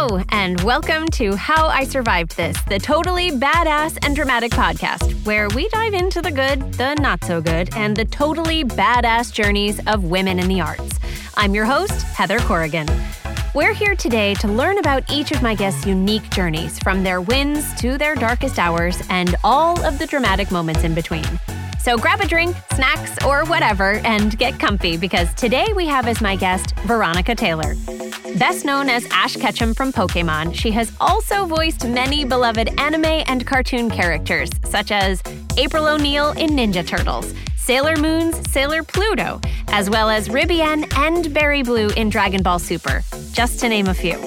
And welcome to How I Survived This, the totally badass and dramatic podcast, where we dive into the good, the not so good, and the totally badass journeys of women in the arts. I'm your host, Heather Corrigan. We're here today to learn about each of my guests' unique journeys, from their wins to their darkest hours, and all of the dramatic moments in between. So grab a drink, snacks, or whatever, and get comfy because today we have as my guest Veronica Taylor. Best known as Ash Ketchum from Pokemon, she has also voiced many beloved anime and cartoon characters, such as April O'Neil in Ninja Turtles, Sailor Moon's Sailor Pluto, as well as Ribrianne and Berry Blue in Dragon Ball Super, just to name a few.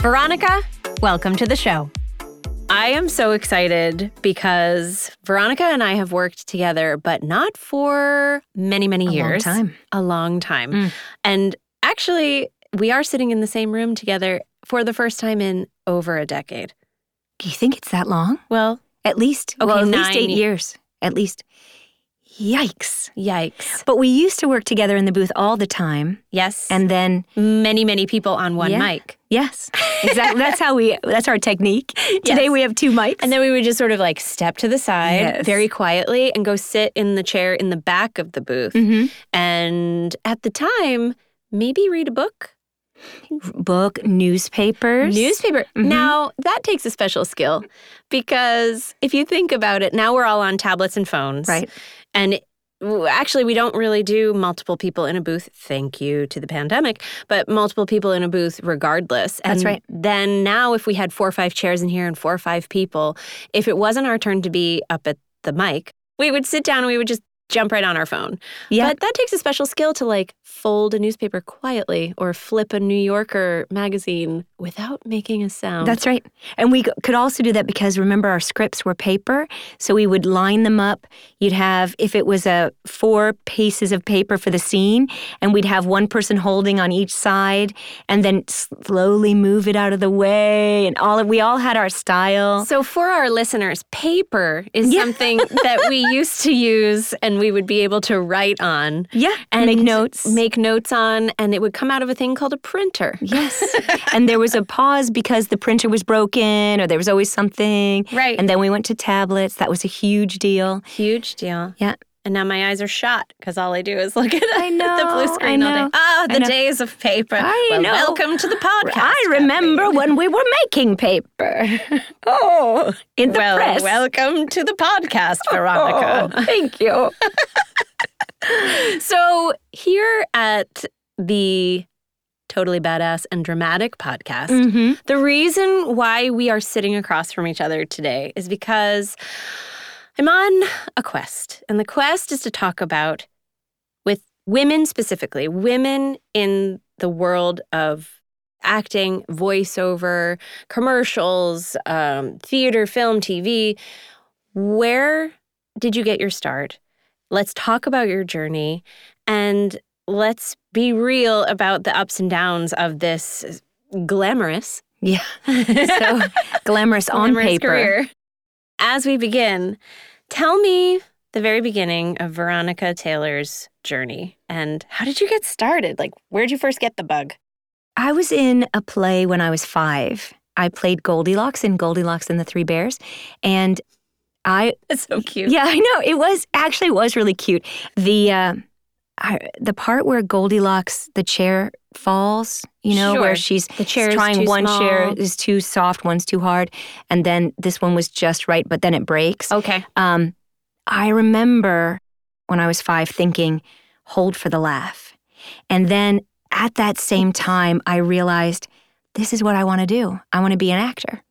Veronica, welcome to the show. I am so excited because Veronica and I have worked together, but not for many, many years. A long time. A long time. Mm. And actually, we are sitting in the same room together for the first time in over a decade. Do you think it's that long? Well, At least, Okay, well, at least eight years. At least. Yikes. yikes. But we used to work together in the booth all the time. Yes. And then, many, many people on one Yeah. mic. yes, exactly. that's how we, that's our technique. Today Yes. we have two mics. And then we would just sort of like step to the side Yes. very quietly and go sit in the chair in the back of the booth. Mhm. And at the time, maybe read a book. book, newspapers. Newspaper. Mhm. Now, that takes a special skill because if you think about it, now we're all on tablets and phones. Right. And actually, we don't really do multiple people in a booth. Thank you to the pandemic, but multiple people in a booth regardless. That's right. Then now, if we had four or five chairs in here and four or five people, if it wasn't our turn to be up at the mic, we would sit down and we would just jump right on our phone. Yeah. But that takes a special skill to like fold a newspaper quietly or flip a New Yorker magazine without making a sound. That's right. And we could also do that because remember our scripts were paper. So we would line them up. You'd have, if it was a four pieces of paper for the scene, and we'd have one person holding on each side and then slowly move it out of the way. And all of, we all had our style. So for our listeners, paper is Yeah. something that we used to use and we would be able to write on Yeah. and make notes. Make notes on and it would come out of a thing called a printer. Yes. and there was a pause because the printer was broken or there was always something. Right. And then we went to tablets. That was a huge deal. Huge deal. Yeah. And now my eyes are shot because all I do is look at I the know, blue I screen all day. know, Ah, I the know. days of paper. I well, know. Welcome to the podcast. I remember Kathleen. when we were making paper. Oh, in the well, press. welcome to the podcast, Veronica. Oh, thank you. So, here at the Totally Badass and Dramatic podcast, hmm the reason why we are sitting across from each other today is because I'm on a quest. And the quest is to talk about, with women specifically, women in the world of acting, voiceover, commercials, um, theater, film, TV. Where did you get your start? Let's talk about your journey and let's be real about the ups and downs of this glamorous, Yeah. So glamorous on glamorous paper. career. As we begin, tell me the very beginning of Veronica Taylor's journey and how did you get started? Like, where'd you first get the bug? I was in a play when I was five. I played Goldilocks in Goldilocks and the Three Bears. And I It's so cute. Yeah, I know. It was actually was really cute. The uh, I, the part where Goldilocks the chair falls, you know, Sure. where she's The chair is trying one chair is too soft, one's too hard, and then this one was just right, but then it breaks. Okay. Um, I remember when I was five thinking, "Hold for the laugh," and then at that same time, I realized this is what I want to do. I want to be an actor.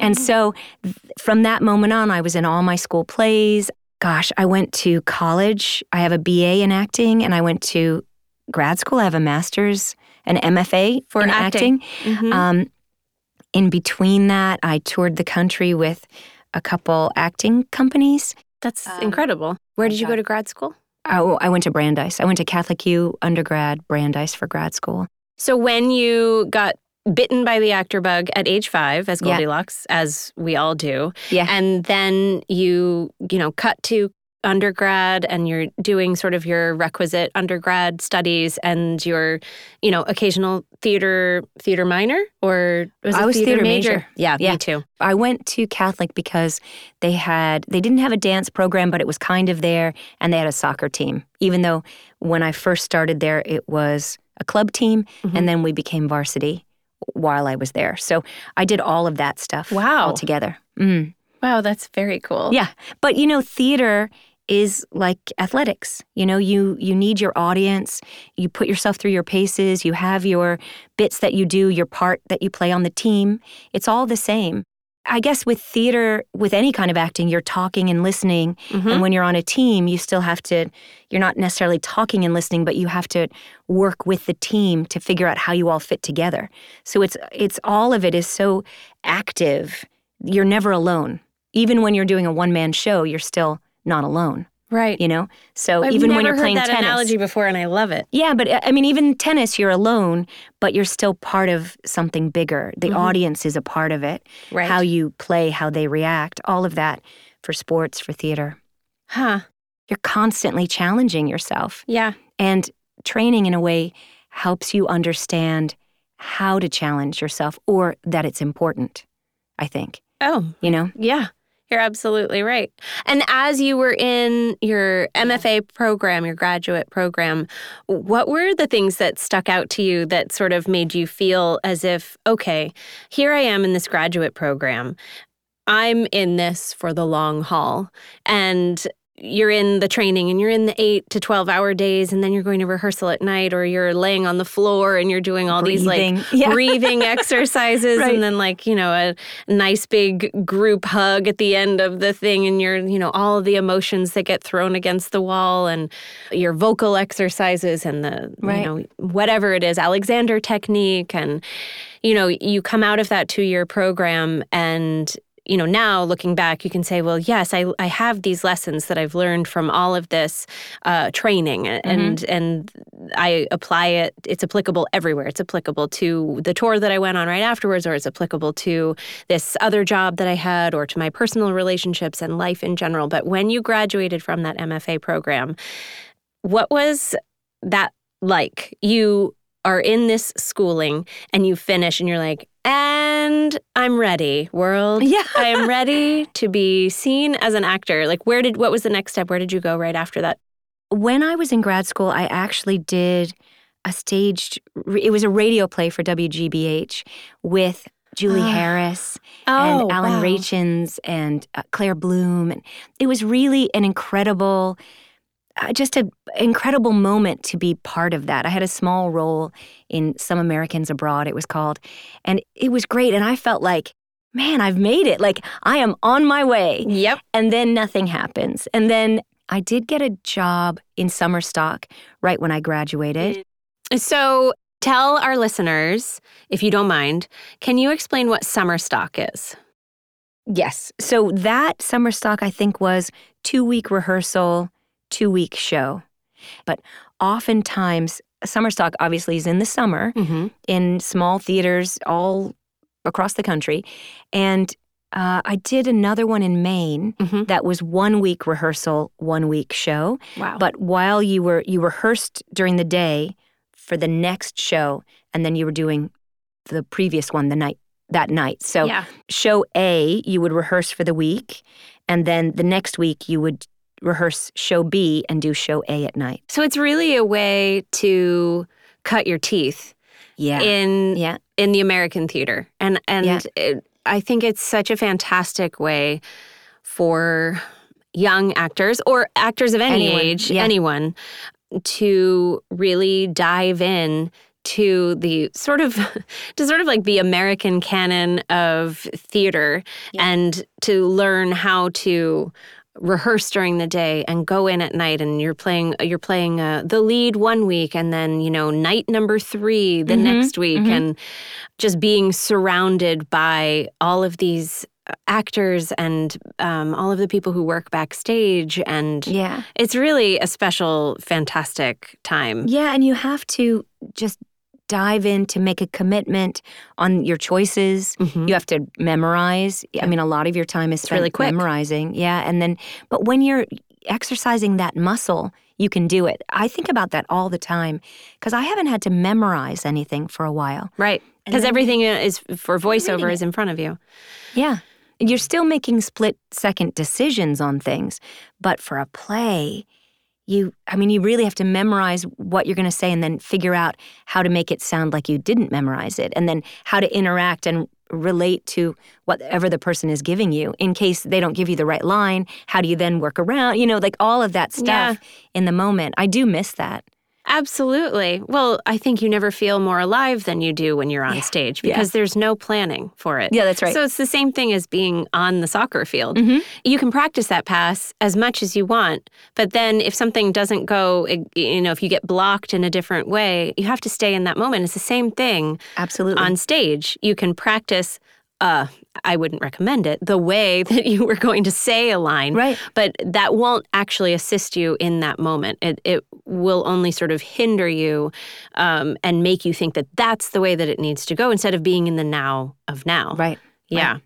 And so th- from that moment on, I was in all my school plays. Gosh, I went to college. I have a BA in acting, and I went to grad school. I have a master's, an MFA For in acting. acting. Mhm. Um, in between that, I toured the country with a couple acting companies. That's um, incredible. Where did you go to grad school? Oh, I went to Brandeis. I went to Catholic U undergrad, Brandeis for grad school. So when you got bitten by the actor bug at age five, as Yeah. Goldilocks, as we all do, Yeah. and then you, you know, cut to undergrad and you're doing sort of your requisite undergrad studies and your, you know, occasional theater theater minor or was it I was theater, theater major? major. Yeah, Yeah. me too. I went to Catholic because they had they didn't have a dance program, but it was kind of there, and they had a soccer team. Even though when I first started there, it was a club team, Mm-hmm. and then we became varsity while I was there. So I did all of that stuff. Wow. all together. Mm. Wow, that's very cool. Yeah, but you know, theater is like athletics. You know, you you need your audience. You put yourself through your paces. You have your bits that you do, your part that you play on the team. It's all the same. I guess with theater, with any kind of acting, you're talking and listening. Mhm. And when you're on a team, you still have to, you're not necessarily talking and listening, but you have to work with the team to figure out how you all fit together. So it's, it's all of it is so active. You're never alone. Even when you're doing a one man show, you're still not alone, Right. you know? So I've even when you're playing that tennis. analogy before and I love it. Yeah, but uh, I mean, even tennis, you're alone, but you're still part of something bigger. The Mhm. audience is a part of it. Right. How you play, how they react, all of that for sports, for theater. Huh. You're constantly challenging yourself. Yeah. And training, in a way, helps you understand how to challenge yourself or that it's important, I think. Oh, You know? Yeah, you're absolutely right. And as you were in your MFA program, your graduate program, what were the things that stuck out to you that sort of made you feel as if, okay, here I am in this graduate program. I'm in this for the long haul. And you're in the training and you're in the eight to 12 hour days, and then you're going to rehearsal at night, or you're laying on the floor and you're doing all these like Breathing. Yeah. breathing exercises Right. and then like you know a nice big group hug at the end of the thing and you're you know all the emotions that get thrown against the wall and your vocal exercises and the Right. you know whatever it is alexander technique and you know you come out of that 2 year program and you know now looking back you can say well yes i, I have these lessons that i've learned from all of this uh, training and and i apply it it's applicable everywhere. It's applicable to the tour that i went on right afterwards or it's applicable to this other job that i had or to my personal relationships and life in general. But when you graduated from that mfa program what was that like? You are in this schooling and you finish and you're like and i'm ready world Yeah. i am ready to be seen as an actor like where did what was the next step where did you go right after that When I was in grad school, I actually did a staged, it was a radio play for WGBH with Julie Ah. Harris Oh, and Alan wow. Rachins and uh, Claire Bloom. And it was really an incredible, Uh, just an incredible moment to be part of that. I had a small role in Some Americans Abroad, it was called. And it was great. And I felt like, man, I've made it. Like I am on my way. yep And then nothing happens. And then I did get a job in summer stock right when I graduated. Mm. so tell our listeners if you don't mind can you explain what summer stock is Yes. So that summer stock, I think, was two week rehearsal, two week show. But oftentimes, summer stock obviously is in the summer mm-hmm. in small theaters all across the country. And uh, I did another one in Maine Mhm. that was one week rehearsal, one week show. wow But while you were you rehearsed during the day for the next show, and then you were doing the previous one the night that night. So yeah show A you would rehearse for the week, and then the next week you would rehearse show B and do show A at night. so it's really a way to cut your teeth Yeah. in yeah. in the American theater, and and Yeah. it, I think it's such a fantastic way for young actors or actors of any Anyone, age, yeah. anyone, to really dive in to the sort of to sort of like the American canon of theater Yeah. and to learn how to rehearse during the day and go in at night and you're playing you're playing uh, the lead one week and then you know night number 3 the Mhm, next week mhm. and just being surrounded by all of these uh, actors and um, all of the people who work backstage and Yeah. it's really a special fantastic time Yeah, and you have to just dive in to make a commitment on your choices. Mhm. You have to memorize. I mean, a lot of your time is spent really quick. memorizing. Yeah, and then, but when you're exercising that muscle, you can do it. I think about that all the time because I haven't had to memorize anything for a while. Right. Because everything is for voiceover is in front of you. Yeah. You're still making split second decisions on things, but for a play, you I mean you really have to memorize what you're going to say and then figure out how to make it sound like you didn't memorize it. And then how to interact and relate to whatever the person is giving you in case they don't give you the right line. How do you then work around you know like all of that stuff in the moment. I do miss that Absolutely. Well, I think you never feel more alive than you do when you're on stage Yeah. because there's no planning for it. Yeah, that's right. So it's the same thing as being on the soccer field. Mhm. You can practice that pass as much as you want, but then if something doesn't go, eh, you know, if you get blocked in a different way, you have to stay in that moment. It's the same thing absolutely on stage. You can practice. Uh, I wouldn't recommend it the way that you were going to say a line, Right. But that won't actually assist you in that moment. It it will only sort of hinder you um, and make you think that that's the way that it needs to go instead of being in the now of now. right Yeah.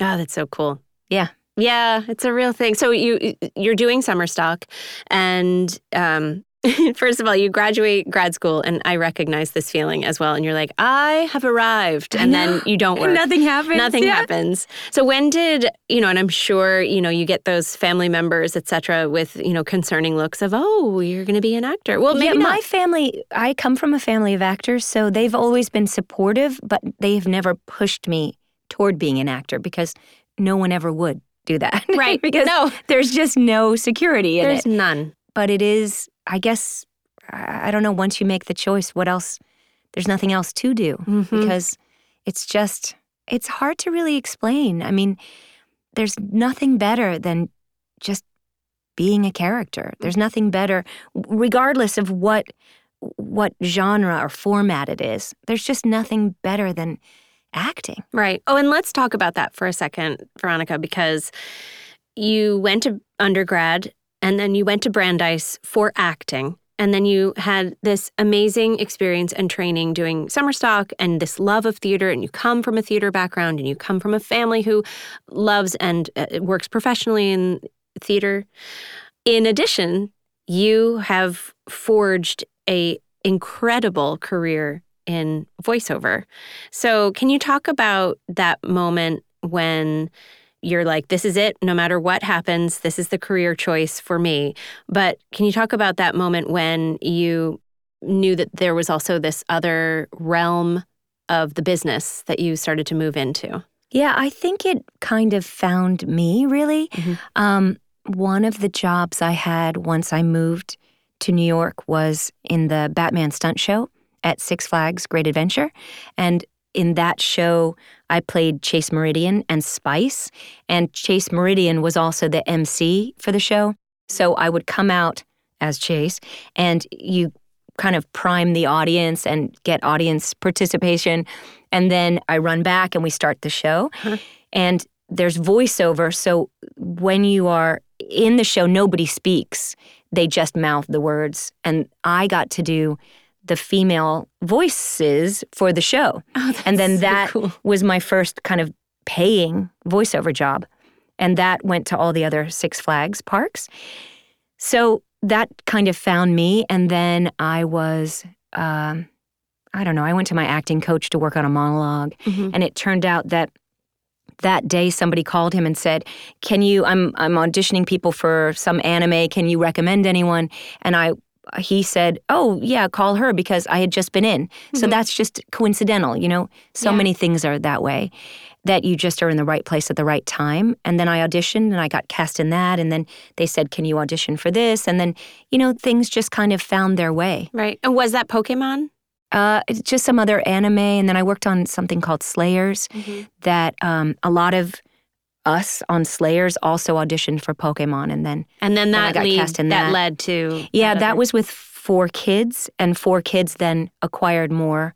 Oh, that's so cool. yeah Yeah, it's a real thing. So you you're doing summer stock, and um, first of all, you graduate grad school, and I recognize this feeling as well. And you're like, I have arrived, and then you don't work. Nothing happens, Nothing yeah. happens. So when did you know? And I'm sure you know you get those family members, et cetera, with you know concerning looks of, oh, you're going to be an actor. Well, maybe yeah, not. my family, I come from a family of actors, so they've always been supportive, but they've never pushed me toward being an actor because no one ever would do that. Right. because No. there's just no security in There's it. There's none. But it is, I guess, I don't know, once you make the choice, what else? There's nothing else to do Mhm. because it's just, it's hard to really explain. I mean, there's nothing better than just being a character. There's nothing better, regardless of what what genre or format it is. There's just nothing better than acting. Right. Oh, and let's talk about that for a second, Veronica, because you went to undergrad and then you went to Brandeis for acting. And then you had this amazing experience and training doing summer stock and this love of theater. And you come from a theater background and you come from a family who loves and uh, works professionally in theater. In addition, you have forged a incredible career in voiceover. So, can you talk about that moment when you're like, this is it, no matter what happens, this is the career choice for me? But can you talk about that moment when you knew that there was also this other realm of the business that you started to move into? Yeah, I think it kind of found me really. Mhm. Um, one of the jobs I had once I moved to New York was in the Batman stunt show at Six Flags Great Adventure. And in that show, I played Chase Meridian and Spice. And Chase Meridian was also the MC for the show. So I would come out as Chase, and you kind of prime the audience and get audience participation. And then I run back and we start the show. And there's voiceover. So when you are in the show, nobody speaks, they just mouth the words. And I got to do the female voices for the show. and then so that cool. was my first kind of paying voiceover job. And that went to all the other Six Flags parks. So that kind of found me. And then I was, um, I don't know, I went to my acting coach to work on a monologue. Mhm. And it turned out that that day somebody called him and said, "Can you I'm I'm auditioning people for some anime. Can you recommend anyone?" And I he said, "Oh, yeah, call her because I had just been in." So Mhm. that's just coincidental, you know. So Yeah. many things are that way that you just are in the right place at the right time. And then I auditioned and I got cast in that and then they said, "Can you audition for this?" And then, you know, things just kind of found their way. Right. And was that Pokemon? Uh, just some other anime, and then I worked on something called Slayers. That um, a lot of us on Slayers also auditioned for Pokemon, and then And then Then I that got lead, cast in that that. led to yeah, that was with 4Kids, and 4Kids then acquired more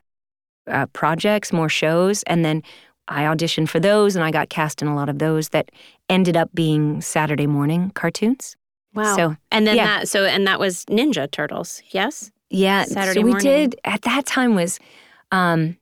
uh, projects, more shows, and then I auditioned for those, and I got cast in a lot of those that ended up being Saturday morning cartoons. wow. So and then yeah. that so and that was Ninja Turtles. Yes. yeah, Saturday so we morning. did at that time was. Um,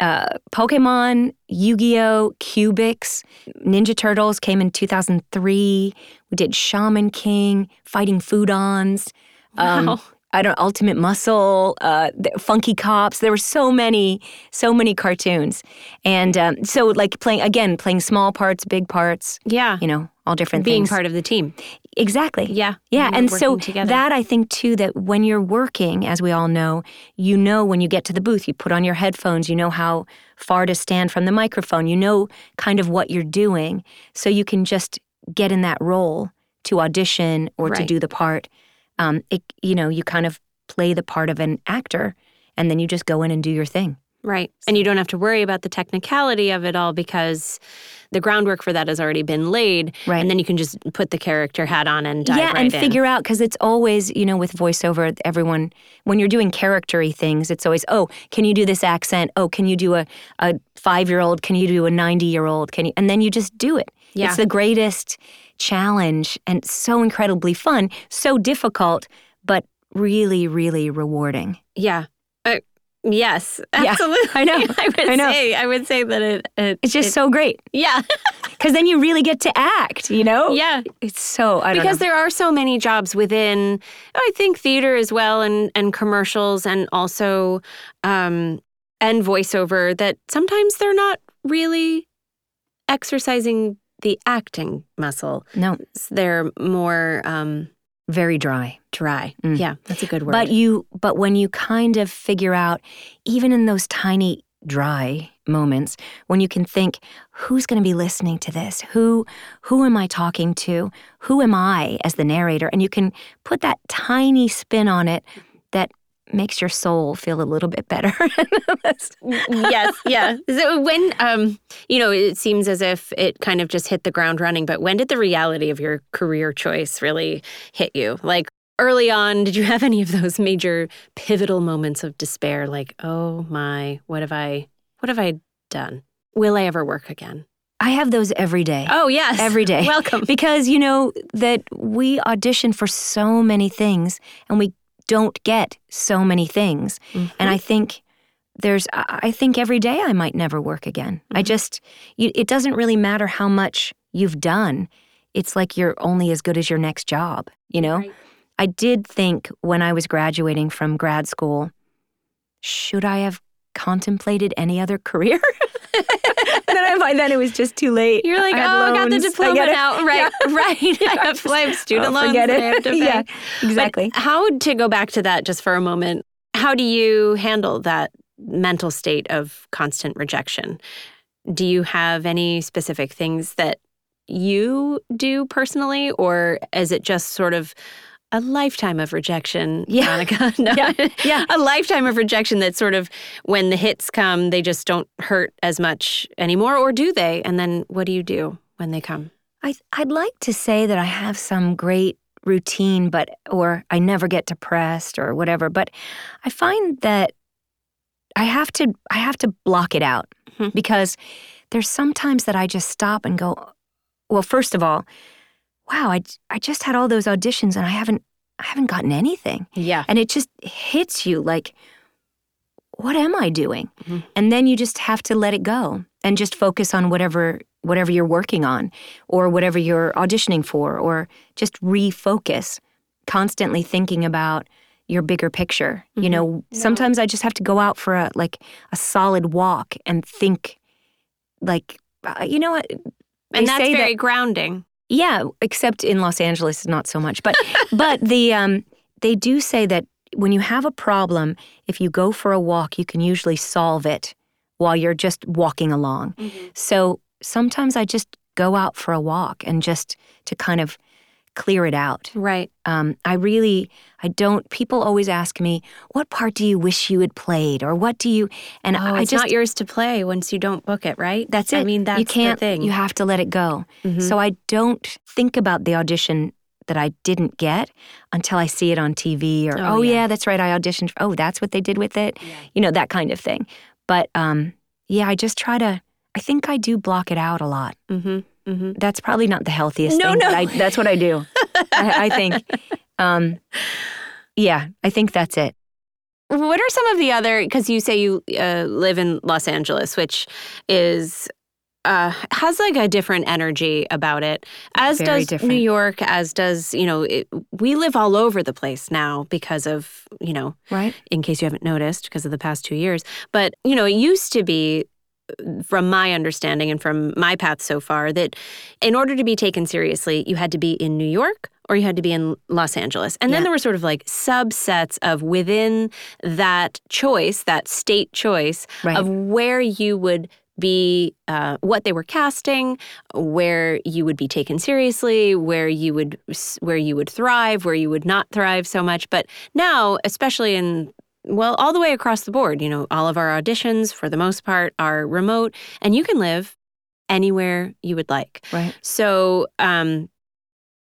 uh, Pokemon, Yu Gi Oh, Cubix, Ninja Turtles came in 2003. We did Shaman King, Fighting Foodons. Um, Wow. I don't Ultimate Muscle, uh, Funky Cops. There were so many, so many cartoons, and um, so like playing again, playing small parts, big parts. Yeah. You know, all different things. Being things. part of the team. Exactly. Yeah. Yeah, and so together. that I think too that when you're working, as we all know, you know when you get to the booth, you put on your headphones, you know how far to stand from the microphone, you know kind of what you're doing, so you can just get in that role to audition or to do the part. Um, it, you know, you kind of play the part of an actor, and then you just go in and do your thing. Right. And you don't have to worry about the technicality of it all because the groundwork for that has already been laid. Right. And then you can just put the character hat on and dive yeah, right and in. figure out because it's always you know with voiceover, everyone when you're doing charactery things, it's always oh, can you do this accent? Oh, can you do a a five year old? Can you do a ninety year old? Can you? And then you just do it. Yeah. It's the greatest challenge and so incredibly fun, so difficult, but really, really rewarding. Yeah. Yes. Yeah, Absolutely. I know, I would I know. say I would say that it, it It's just it- so great yeah. because then you really get to act. You know? yeah. It's so I don't because know. there are so many jobs within i think theater as well and and commercials and also um and voiceover that sometimes they're not really exercising the acting muscle no, they're more um very dry. dry Mm. yeah that's a good word But you but when you kind of figure out even in those tiny dry moments when you can think who's going to be listening to this? Who who am I talking to? Who am I as the narrator? And you can put that tiny spin on it that makes your soul feel a little bit better. yes yeah. So when um you know it seems as if it kind of just hit the ground running but when did the reality of your career choice really hit you? Like early on did you have any of those major pivotal moments of despair? Like oh my what have i what have i done? Will i ever work again? I have those every day. oh yes. Every day. welcome. Because you know that we audition for so many things and we don't get so many things. And i mm-hmm. think there's i think every day i might never work again. I mm-hmm. just you, it doesn't really matter how much you've done. It's like you're only as good as your next job you know? Right. i did think when i was graduating from grad school should i have contemplated any other career then I, by then it was just too late You're like, I oh, had I got the loans. I diploma now. Right, right. I have, I have student Oh, loans. forget that it. I have to pay. yeah, But exactly. how to go back to that just for a moment? How do you handle that mental state of constant rejection? Do you have any specific things that you do personally, or is it just sort of a lifetime of rejection, Yeah. Monica? No. Yeah. Yeah. a lifetime of rejection that sort of, when the hits come, they just don't hurt as much anymore, or do they? And then what do you do when they come? I, I'd like to say that I have some great routine, but or I never get depressed or whatever. But I find that I have to I have to block it out Mhm. because there's sometimes that I just stop and go. Well, first of all, wow, I I just had all those auditions and I haven't I haven't gotten anything. Yeah. And it just hits you like, what am I doing? Mhm. And then you just have to let it go and just focus on whatever whatever you're working on or whatever you're auditioning for or just refocus constantly thinking about your bigger picture. You Mhm. know, sometimes I just have to go out for a like a solid walk and think like uh, you know what And that's say that- very grounding. Yeah, except in Los Angeles, not so much. But but the um, they do say that when you have a problem, if you go for a walk, you can usually solve it while you're just walking along. So sometimes I just go out for a walk and just to kind of clear it out. Right. Um, I really, I don't. People always ask me, "What part do you wish you had played?" or "What do you?" And Oh, I it's just not yours to play once you don't book it, right? that's it. I mean, that's you can't. the thing. You have to let it go. Mhm. So I don't think about the audition that I didn't get until I see it on TV or, Oh, oh, yeah. yeah. that's right, I auditioned. Oh, that's what they did with it. You know, that kind of thing. But um, yeah, I just try to, I think I do block it out a lot. mm-hmm. Mm-hmm. That's probably not the healthiest No, thing, no. I, that's what I do. I, I think. Um, yeah, I think that's it. What are some of the other? Because you say you uh, live in Los Angeles, which is uh, has like a different energy about it, as Very does different. New York, as does you know. It, we live all over the place now because of you know. Right. In case you haven't noticed, because of the past two years, but you know, it used to be. From my understanding and from my path so far, that in order to be taken seriously, you had to be in New York or you had to be in Los Angeles. And then there were sort of like subsets of within that choice, that state choice Right. of where you would be, uh, what they were casting, where you would be taken seriously, where you would where you would thrive, where you would not thrive so much. But now, especially in well, all the way across the board, you know, all of our auditions for the most part are remote, and you can live anywhere you would like. Right. So, um,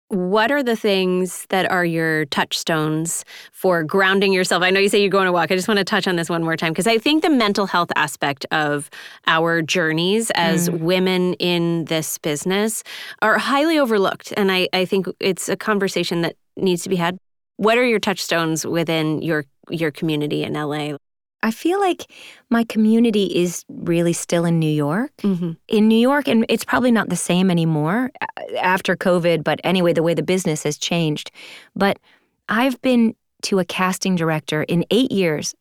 what are the things that are your touchstones for grounding yourself? I know you say you go on a walk. I just want to touch on this one more time because I think the mental health aspect of our journeys as women in this business are highly overlooked. And I, I think it's a conversation that needs to be had. What are your touchstones within your your community in LA? I feel like my community is really still in New York. Mm-hmm. In New York, and it's probably not the same anymore after COVID, but anyway, the way the business has changed. But I've been to a casting director in eight years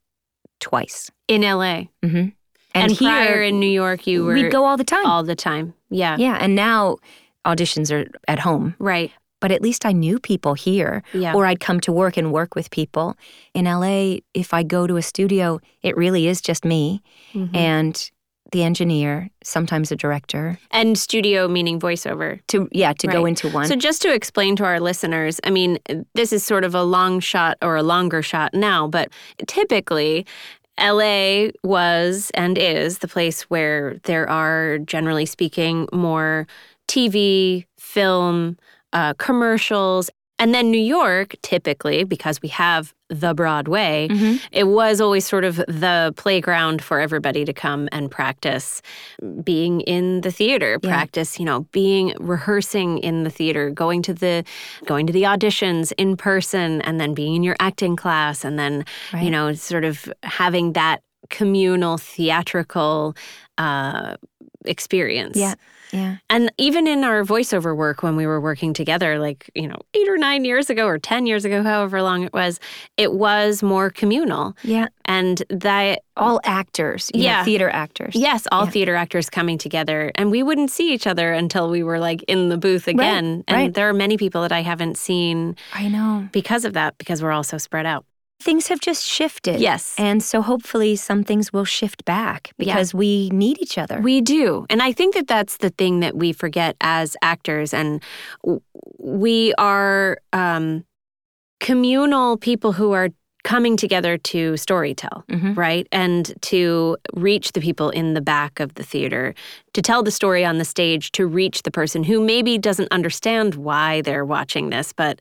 twice. In LA. hmm And, here, prior in New York, you were we'd go all the time. all the time. Yeah. yeah, and now auditions are at home. Right. But at least I knew people here, Yeah. or I'd come to work and work with people. In LA, if I go to a studio, it really is just me Mhm. and the engineer, sometimes a director. and studio meaning voiceover. To yeah, to go into one. So just to explain to our listeners, I mean, this is sort of a long shot or a longer shot now, but typically LA was and is the place where there are generally speaking more TV, film, uh, commercials, and then New York typically because we have the Broadway, Mhm. it was always sort of the playground for everybody to come and practice being in the theater Yeah. practice you know being rehearsing in the theater going to the going to the auditions in person and then being in your acting class and then you know sort of having that communal theatrical uh experience yeah, yeah. and even in our voiceover work when we were working together, like, you know, eight or nine years ago or 10 years ago, however long it was, it was more communal. Yeah, And that, all actors. you know, Yeah. theater actors. yes, all Yeah. theater actors coming together. And we wouldn't see each other until we were like in the booth again. Right, and right. there are many people that I haven't seen I know. because of that, because we're all so spread out. Things have just shifted. Yes. And so hopefully some things will shift back because we need each other. We do. And I think that that's the thing that we forget as actors. And we are um, communal people who are coming together to storytell, Mhm. right? And to reach the people in the back of the theater, to tell the story on the stage, to reach the person who maybe doesn't understand why they're watching this, but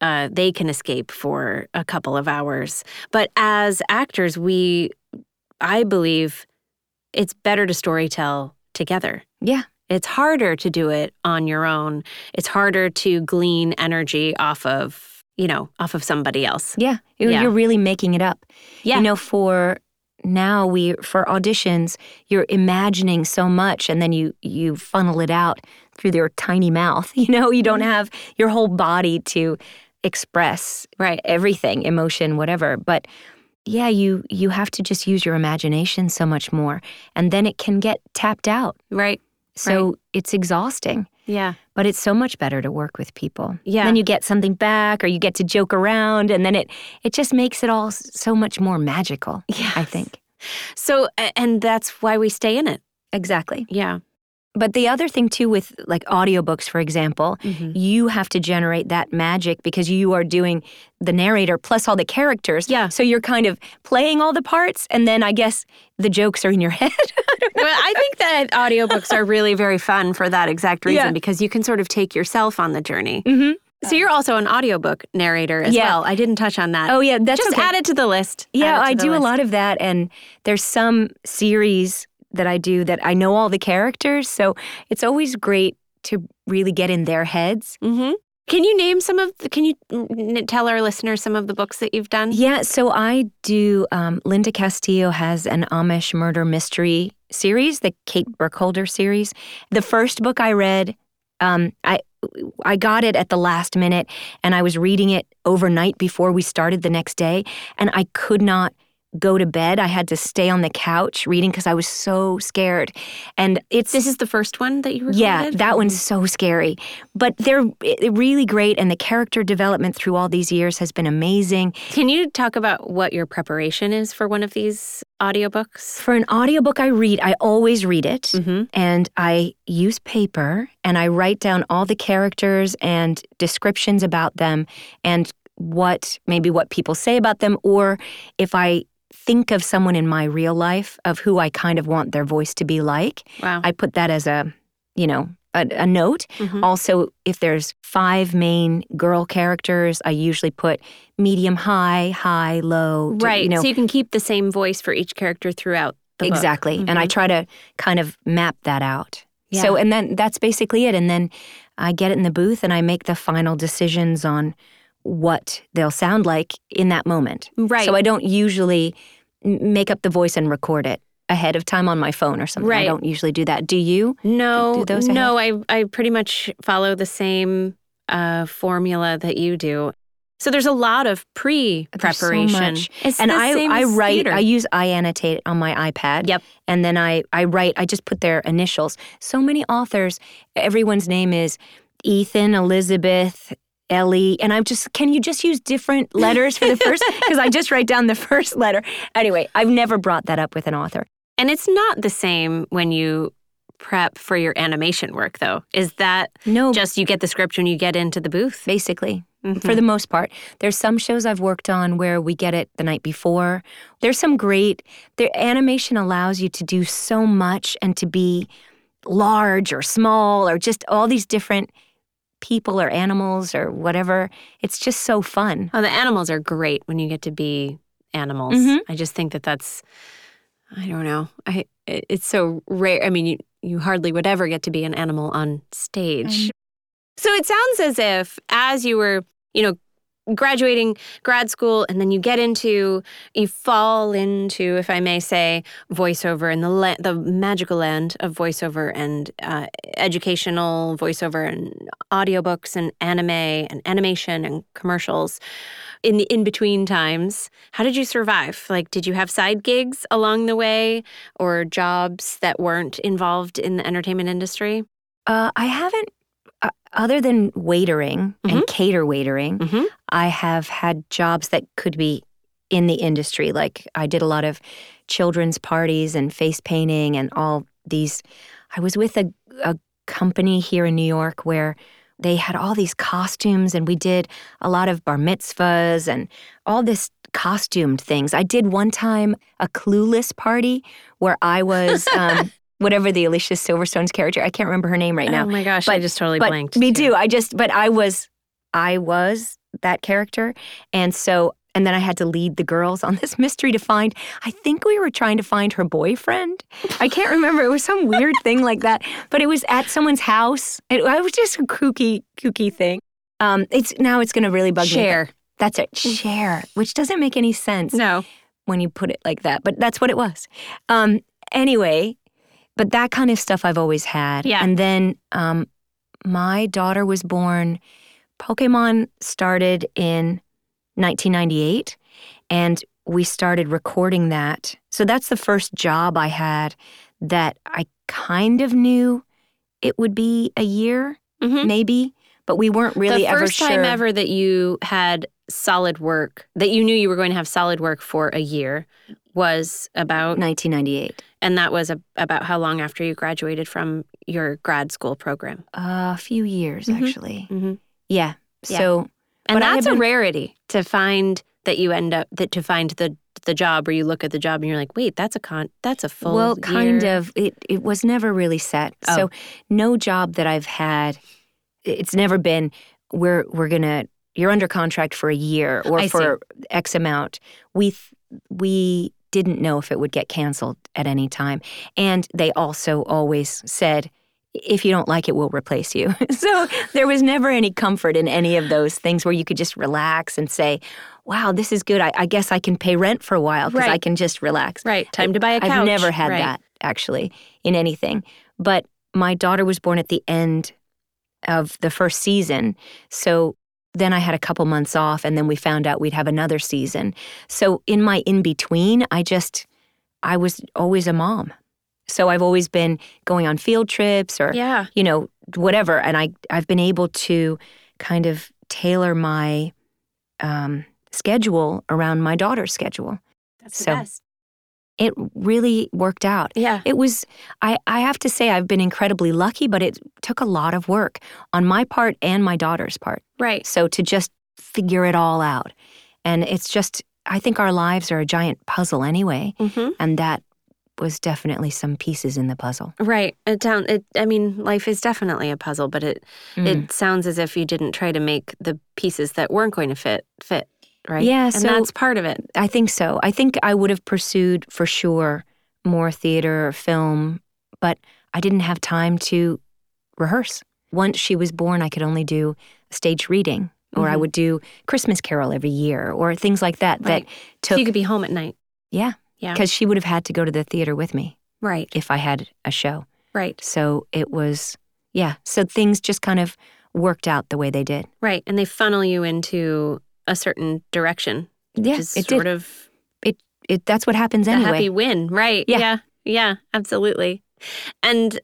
uh, they can escape for a couple of hours. But as actors, we, I believe, it's better to storytell together. yeah. It's harder to do it on your own. It's harder to glean energy off of, you know, off of somebody else. Yeah. You're, Yeah. you're really making it up. Yeah. You know, for now we for auditions, you're imagining so much and then you you funnel it out through your tiny mouth. You know, you don't mm-hmm. have your whole body to express Right. everything, emotion, whatever. But yeah, you you have to just use your imagination so much more and then it can get tapped out. Right. So it's exhausting. Yeah. But it's so much better to work with people. Yeah. Then you get something back or you get to joke around and then it it just makes it all so much more magical, Yeah. I think. So, and that's why we stay in it. Exactly. Yeah. But the other thing too with like audiobooks for example, Mhm. you have to generate that magic because you are doing the narrator plus all the characters. Yeah. So you're kind of playing all the parts and then I guess the jokes are in your head. well, I think that audiobooks are really very fun for that exact reason Yeah. because you can sort of take yourself on the journey. mhm. So you're also an audiobook narrator as Yeah. well. I didn't touch on that. Oh yeah, that's Just okay. add it to the list. Yeah, I do a lot of that. And there's some series that I do that I know all the characters. So it's always great to really get in their heads. Mhm. Can you name some of? The, can you n- tell our listeners some of the books that you've done? Yeah, so I do. Um, Linda Castillo has an Amish murder mystery series, the Kate Burkholder series. The first book I read, um, I I got it at the last minute, and I was reading it overnight before we started the next day, and I could not go to bed. I had to stay on the couch reading because I was so scared. And it's This is the first one that you recorded? yeah, that one's so scary. But they're really great, and the character development through all these years has been amazing. Can you talk about what your preparation is for one of these audiobooks? For an audiobook I read, I always read it Mm-hmm. and I use paper and I write down all the characters and descriptions about them and what maybe what people say about them or if I think of someone in my real life of who I kind of want their voice to be like, Wow. I put that as a, you know, a, a note. Mhm. Also, if there's five main girl characters, I usually put medium high, high, low. to- right. You know, so you can keep the same voice for each character throughout the book. exactly. And I Mhm. try to kind of map that out. So, and then that's basically it. And then I get it in the booth and I make the final decisions on what they'll sound like in that moment. Right. So I don't usually make up the voice and record it ahead of time on my phone or something. I don't usually do that. Do you? No, do those no, I I pretty much follow the same uh, formula that you do. So there's a lot of pre-preparation. So and I, I write, theater. I use iAnnotate on my iPad. Yep. And then I, I write, I just put their initials. So many authors, everyone's name is Ethan, Elizabeth, Ellie. And I'm just, can you just use different letters for the first? Because I just write down the first letter. Anyway, I've never brought that up with an author. and it's not the same when you prep for your animation work, though. Is that No, just you get the script when you get into the booth? basically. Mhm. for the most part. There's some shows I've worked on where we get it the night before. There's some great the animation allows you to do so much and to be large or small or just all these different people or animals or whatever. It's just so fun. Oh, the animals are great when you get to be animals. Mhm. I just think that that's, I don't know. I it- it's so rare. I mean, you you hardly would ever get to be an animal on stage. So it sounds as if as you were, you know, graduating grad school and then you get into you fall into if i may say voiceover and the la- the magical land of voiceover and uh, educational voiceover and audiobooks and anime and animation and commercials in the in between times. How did you survive? Like did you have side gigs along the way or jobs that weren't involved in the entertainment industry? Uh, I haven't uh, other than waitering and cater waitering, Mhm. I have had jobs that could be in the industry. Like I did a lot of children's parties and face painting and all these. I was with a, a company here in New York where they had all these costumes and we did a lot of bar mitzvahs and all this costumed things. I did one time a clueless party where I was um, whatever the Alicia Silverstone's character. I can't remember her name right now oh my gosh i just totally but blanked me too. too. I just, but I was, I was that character, and so, and then I had to lead the girls on this mystery to find. I think we were trying to find her boyfriend. I can't remember. It was some weird thing like that, but it was at someone's house. It, it was just a kooky, kooky thing. Um, it's now it's going to really bug me. Cher That's it. Cher, which doesn't make any sense no when you put it like that, but that's what it was. Um, anyway, but that kind of stuff I've always had. Yeah. And then um, my daughter was born. Pokemon started in 1998, and we started recording that. So that's the first job I had that I kind of knew it would be a year, Mhm. maybe, but we weren't really the ever first time sure. ever that you had solid work that you knew you were going to have solid work for a year was about 1998. And that was a, about how long after you graduated from your grad school program a few years, Mhm. actually. Mhm. Yeah. Yeah. So and that's a rarity to find that you end up that to find the the job where you look at the job and you're like wait that's a con that's a full well, kind year. of. It it was never really set. Oh. So no job that I've had, it's never been. We're we're gonna. You're under contract for a year or I see. for X amount. We th- we didn't know if it would get canceled at any time, and they also always said if you don't like it, we'll replace you. so there was never any comfort in any of those things where you could just relax and say, wow, this is good. I, I guess I can pay rent for a while because Right. I can just relax. Right. Time to buy a couch. I've never had Right. that actually in anything. But my daughter was born at the end of the first season. So then I had a couple months off and then we found out we'd have another season. So in my in between, I just, I was always a mom. So I've always been going on field trips or, Yeah. you know, whatever. And I, I've been able to kind of tailor my um, schedule around my daughter's schedule. That's the So- best. It really worked out. Yeah. It was, I, I have to say, I've been incredibly lucky, but it took a lot of work on my part and my daughter's part. Right. So to just figure it all out. And it's just, I think our lives are a giant puzzle anyway. Mm-hmm. And that was definitely some pieces in the puzzle. Right. It down. It. I mean, life is definitely a puzzle, but it Mm. it sounds as if you didn't try to make the pieces that weren't going to fit fit. Right. Yeah, And so- that's part of it. I think so. I think I would have pursued for sure more theater or film, but I didn't have time to rehearse. Once she was born, I could only do stage reading, or I Mhm. would do Christmas Carol every year, or things like that. Right. That So took you could be home at night. yeah, Yeah. because she would have had to go to the theater with me Right. if I had a show. Right. So it was yeah. So things just kind of worked out the way they did. Right. And they funnel you into a certain direction. Yeah, it sort did. of It it that's what happens anyway. a anyway. happy win. Right. Yeah. Yeah. Yeah. Absolutely. And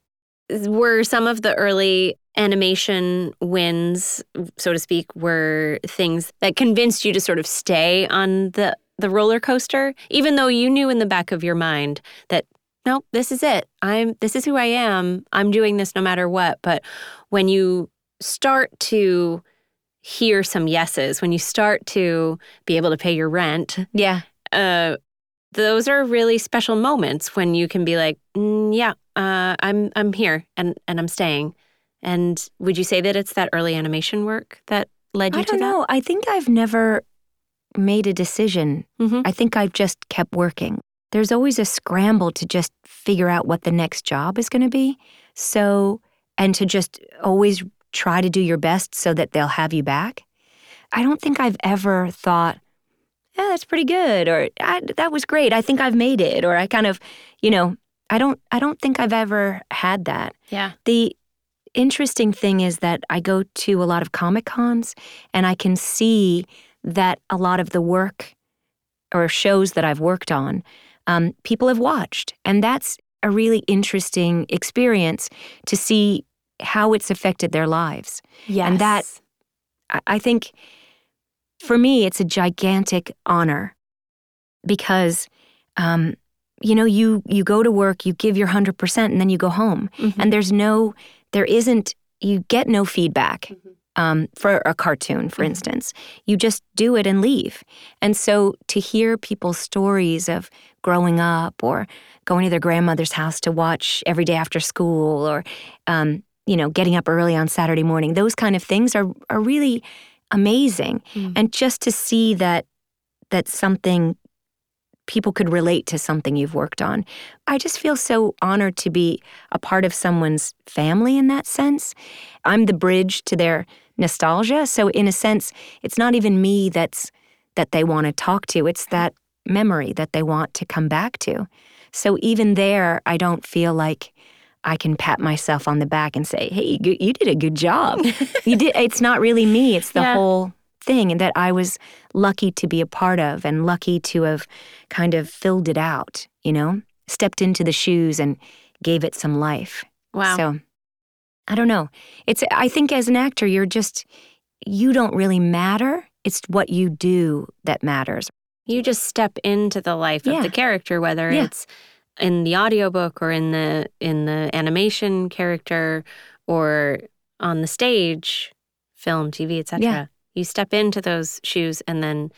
were some of the early animation wins, so to speak, were things that convinced you to sort of stay on the the roller coaster, even though you knew in the back of your mind that nope, this is it. I'm this is who I am. I'm doing this no matter what. But when you start to hear some yeses, when you start to be able to pay your rent, yeah. uh, those are really special moments when you can be like, mm, yeah, uh, I'm I'm here and and I'm staying. And would you say that it's that early animation work that led you I to that? I don't know. I think I've never made a decision. Mm-hmm. I think I've just kept working. There's always a scramble to just figure out what the next job is going to be. So, and to just always try to do your best so that they'll have you back. I don't think I've ever thought, yeah, that's pretty good, or I, that was great. I think I've made it, or I kind of, you know, I don't. I don't think I've ever had that. Yeah. The interesting thing is that I go to a lot of Comic Cons and I can see that a lot of the work or shows that I've worked on, um, people have watched. And that's a really interesting experience to see how it's affected their lives. Yes. And that- I, think for me, it's a gigantic honor because, um, you know, you you go to work, you give your hundred percent, and then you go home, Mhm. and there's no, there isn't, you get no feedback. Um, for a cartoon, for Mhm. instance, you just do it and leave. And so to hear people's stories of growing up or going to their grandmother's house to watch every day after school or, um, you know, getting up early on Saturday morning, those kind of things are, are really amazing. Mm. And just to see that, that something people could relate to something you've worked on. I just feel so honored to be a part of someone's family in that sense. I'm the bridge to their nostalgia. So in a sense, it's not even me that's that they want to talk to. It's that memory that they want to come back to. So even there, I don't feel like I can pat myself on the back and say, "Hey, you, you did a good job." you did. It's not really me. It's the Yeah. whole thing and that I was lucky to be a part of and lucky to have kind of filled it out. You know, stepped into the shoes and gave it some life. Wow. So I don't know. It's I think as an actor you're just you don't really matter. It's what you do that matters. you just step into the life Yeah. of the character, whether Yeah. it's in the audiobook or in the in the animation character or on the stage, film, TV, etc. Yeah. You step into those shoes and then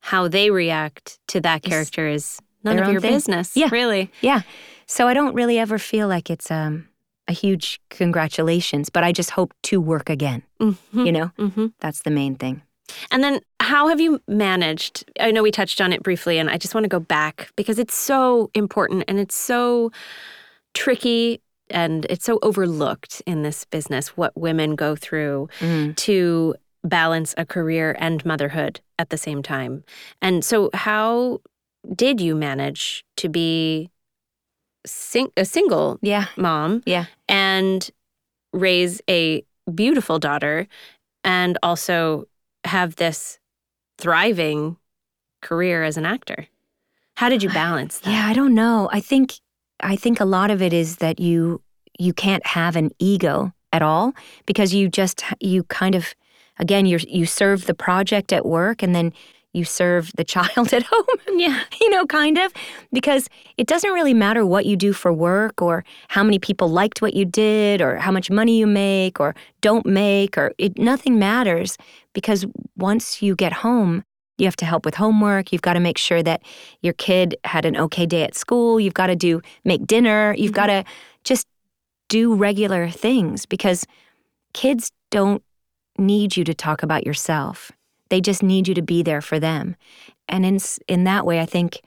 how they react to that character is none of your thing. business. Yeah. Really. Yeah. So I don't really ever feel like it's um a huge congratulations, but I just hope to work again. Mhm. You know? hmm That's the main thing. And then how have you managed? I know we touched on it briefly, and I just want to go back because it's so important and it's so tricky and it's so overlooked in this business what women go through Mm. to balance a career and motherhood at the same time. And so, how did you manage to be sing- a single Yeah. mom Yeah. and raise a beautiful daughter and also have this thriving career as an actor? How did you balance that? Yeah, I don't know. I think I think a lot of it is that you you can't have an ego at all because you just you kind of again you you serve the project at work and then you serve the child at home. Yeah. you know, kind of because it doesn't really matter what you do for work or how many people liked what you did or how much money you make or don't make or it nothing matters because once you get home you have to help with homework. You've got to make sure that your kid had an okay day at school. You've got to do make dinner. You've mm-hmm. got to just do regular things because kids don't need you to talk about yourself. They just need you to be there for them. And in in that way I think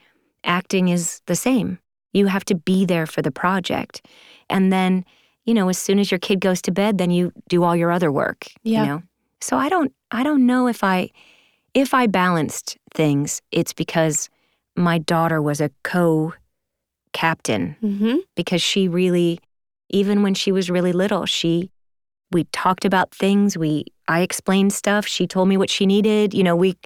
acting is the same. You have to be there for the project. And then, you know, as soon as your kid goes to bed, then you do all your other work, Yeah. you know. So I don't I don't know if I if I balanced things, it's because my daughter was a co captain Mm-hmm. because she really, even when she was really little, she, we talked about things. We, I explained stuff. She told me what she needed. You know, we,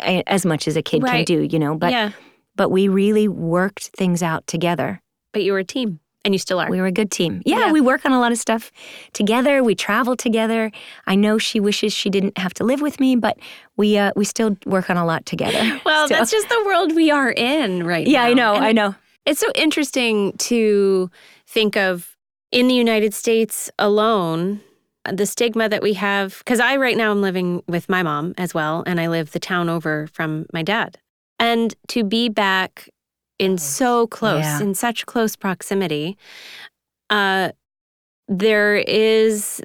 I- as much as a kid can do. You know, but yeah. but we really worked things out together. But you were a team and you still are. We were a good team. Yeah, Yeah. we work on a lot of stuff together. We travel together. I know she wishes she didn't have to live with me, but we uh, we still work on a lot together. well, Still. that's just the world we are in right yeah, now. I know. And I know. It's so interesting to think of in the United States alone the stigma that we have because I right now I'm living with my mom as well and I live the town over from my dad. And to be back in so close Yeah. in such close proximity uh there is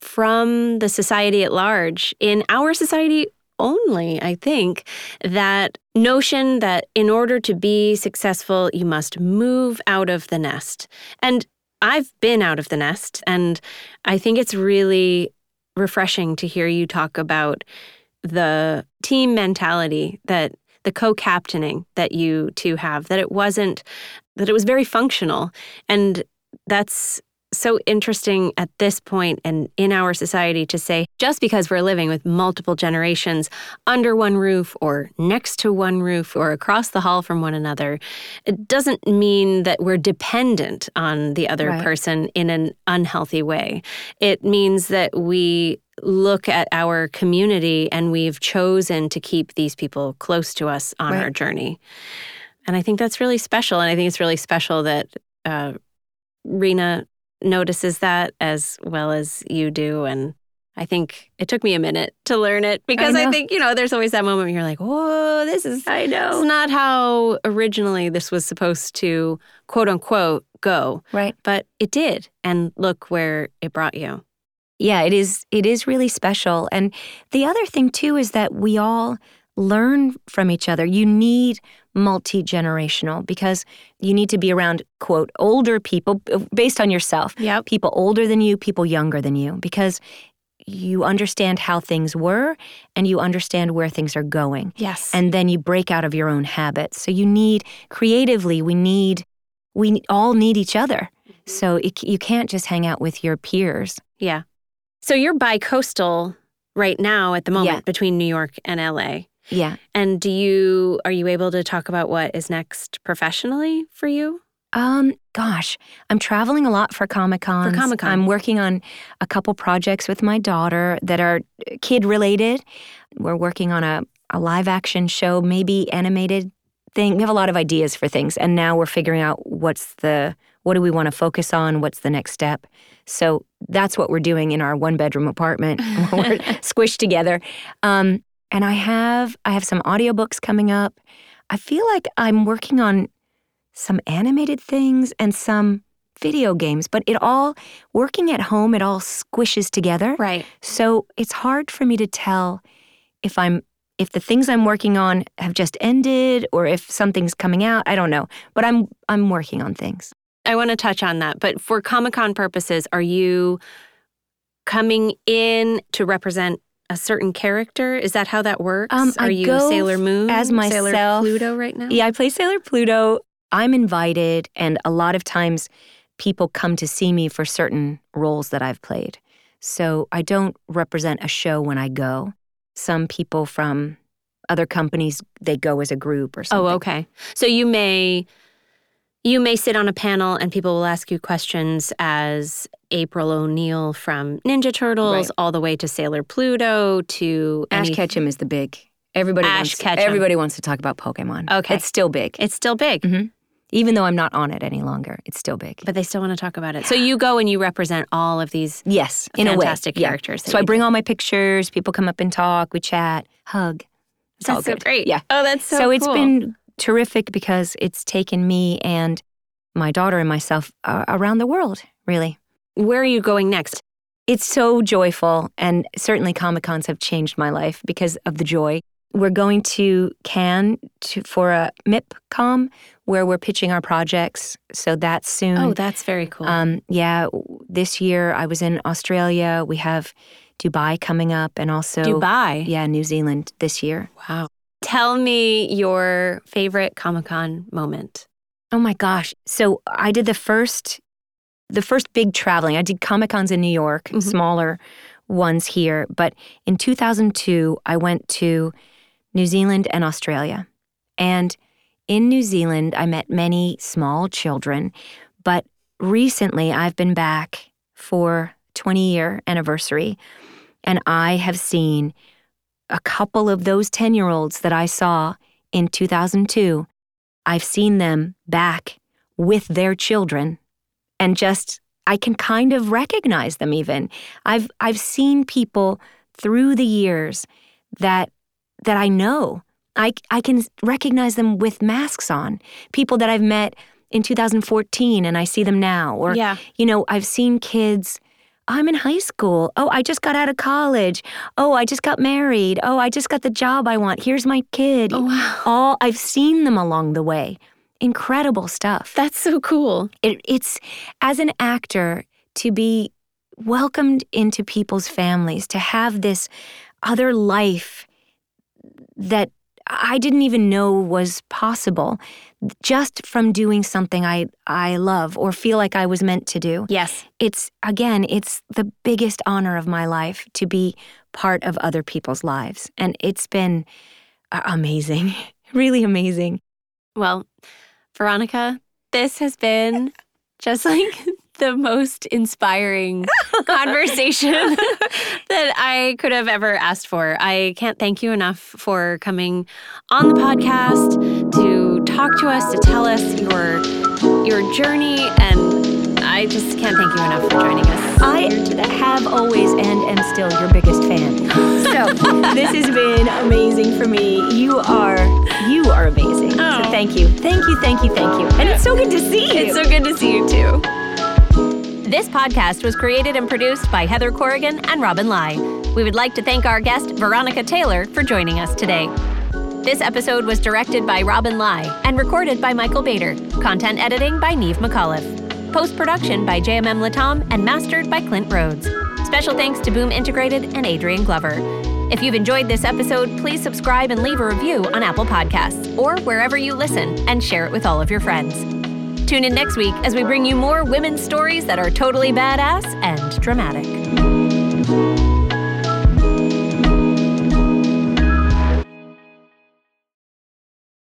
from the society at large in our society only i think that notion that in order to be successful you must move out of the nest and i've been out of the nest and i think it's really refreshing to hear you talk about the team mentality that the co-captaining that you two have that it wasn't that it was very functional. And that's so interesting at this point and in our society to say just because we're living with multiple generations under one roof or next to one roof or across the hall from one another it doesn't mean that we're dependent on the other Right. person in an unhealthy way it means that we look at our community and we've chosen to keep these people close to us on Right. our journey and i think that's really special and i think it's really special that uh, Rena notices that as well as you do. And I think it took me a minute to learn it because I, know. think, you know, there's always that moment where you're like, whoa, this is, I know. is not how originally this was supposed to quote unquote go. Right. But it did. And look where it brought you. Yeah, it is it is really special. And the other thing too is that we all learn from each other. You need multi-generational because you need to be around quote older people based on yourself. Yep. People older than you, people younger than you because you understand how things were and you understand where things are going. Yes. And then you break out of your own habits. So you need creatively we need we all need each other. Mm-hmm. So it, you can't just hang out with your peers. yeah. So you're bi-coastal right now at the moment Yeah. between New York and LA. Yeah. And do you are you able to talk about what is next professionally for you? Um, gosh, I'm traveling a lot for Comic Con. Comic-Con. I'm working on a couple projects with my daughter that are kid related. We're working on a, a live action show, maybe animated thing. We have a lot of ideas for things, and now we're figuring out what's the what do we want to focus on, what's the next step. So that's what we're doing in our one bedroom apartment. we're squished together. Um, and I have I have some audiobooks coming up. I feel like I'm working on some animated things and some video games, but it all working at home, it all squishes together. Right. So it's hard for me to tell if I'm if the things I'm working on have just ended or if something's coming out. I don't know, but I'm I'm working on things. I want to touch on that. But for Comic Con purposes, are you coming in to represent a certain character? Is that how that works? Um, are I you Sailor Moon? as Sailor. Pluto right now? Yeah, I play Sailor Pluto. I'm invited, and a lot of times people come to see me for certain roles that I've played. So I don't represent a show when I go. Some people from other companies, they go as a group or something. Oh, okay. So you may you may sit on a panel and people will ask you questions as April O'Neil from Ninja Turtles Right. all the way to Sailor Pluto to Ash any- Ketchum is the big. Everybody Ash wants, Ketchum. Everybody wants to talk about Pokemon. Okay. It's still big. It's still big, Mhm. Even though I'm not on it any longer, it's still big. but they still want to talk about it. So you go and you represent all of these Yes, in a way. fantastic yeah. characters. that So I bring all my pictures. People come up and talk. We chat, hug. It's all That's so great. Yeah. Oh, that's so, it's cool. It's been terrific because it's taken me and my daughter and myself uh, around the world. Really, Where are you going next? it's so joyful, and certainly Comic Cons have changed my life because of the joy. We're going to Cannes to, for a MIPCOM where we're pitching our projects. So that's soon. Oh, that's very cool. Um, yeah, this year I was in Australia. We have Dubai coming up, and also Dubai. Yeah, New Zealand this year. Wow. Tell me your favorite Comic Con moment. Oh my gosh! So I did the first, the first big traveling. I did Comic Cons in New York, Mhm. smaller ones here. But in 2002, I went to New Zealand and Australia, and in New Zealand, I met many small children. But recently, I've been back for 20 year anniversary, and I have seen a couple of those 10 year olds that I saw in 2002. I've seen them back with their children and just I can kind of recognize them even. I've I've seen people through the years that that I know. I I can recognize them with masks on. People that I've met in 2014 and I see them now or yeah. you know, I've seen kids. I'm in high school. Oh, I just got out of college. Oh, I just got married. Oh, I just got the job I want. Here's my kid. Oh, wow. All I've seen them along the way. Incredible stuff. That's so cool. It, it's as an actor to be welcomed into people's families, to have this other life that I didn't even know was possible just from doing something I, I love or feel like I was meant to do. Yes. It's, again, it's the biggest honor of my life to be part of other people's lives. And it's been amazing, really amazing. Well, Veronica, this has been just like the most inspiring conversation that I could have ever asked for. I can't thank you enough for coming on the podcast to talk to us, to tell us your your journey and I just can't thank you enough for joining us. I have always and am still your biggest fan. So this has been amazing for me. You are you are amazing. Oh. So thank you. Thank you, thank you, thank you. And it's so good to see you. It's so good to see you too. This podcast was created and produced by Heather Corrigan and Robin Lai. We would like to thank our guest, Veronica Taylor, for joining us today. This episode was directed by Robin Lai and recorded by Michael Bader. Content editing by Neve McAuliffe. Post production by JMM Latom and mastered by Clint Rhodes. Special thanks to Boom Integrated and Adrian Glover. If you've enjoyed this episode, please subscribe and leave a review on Apple Podcasts or wherever you listen and share it with all of your friends. Tune in next week as we bring you more women's stories that are totally badass and dramatic.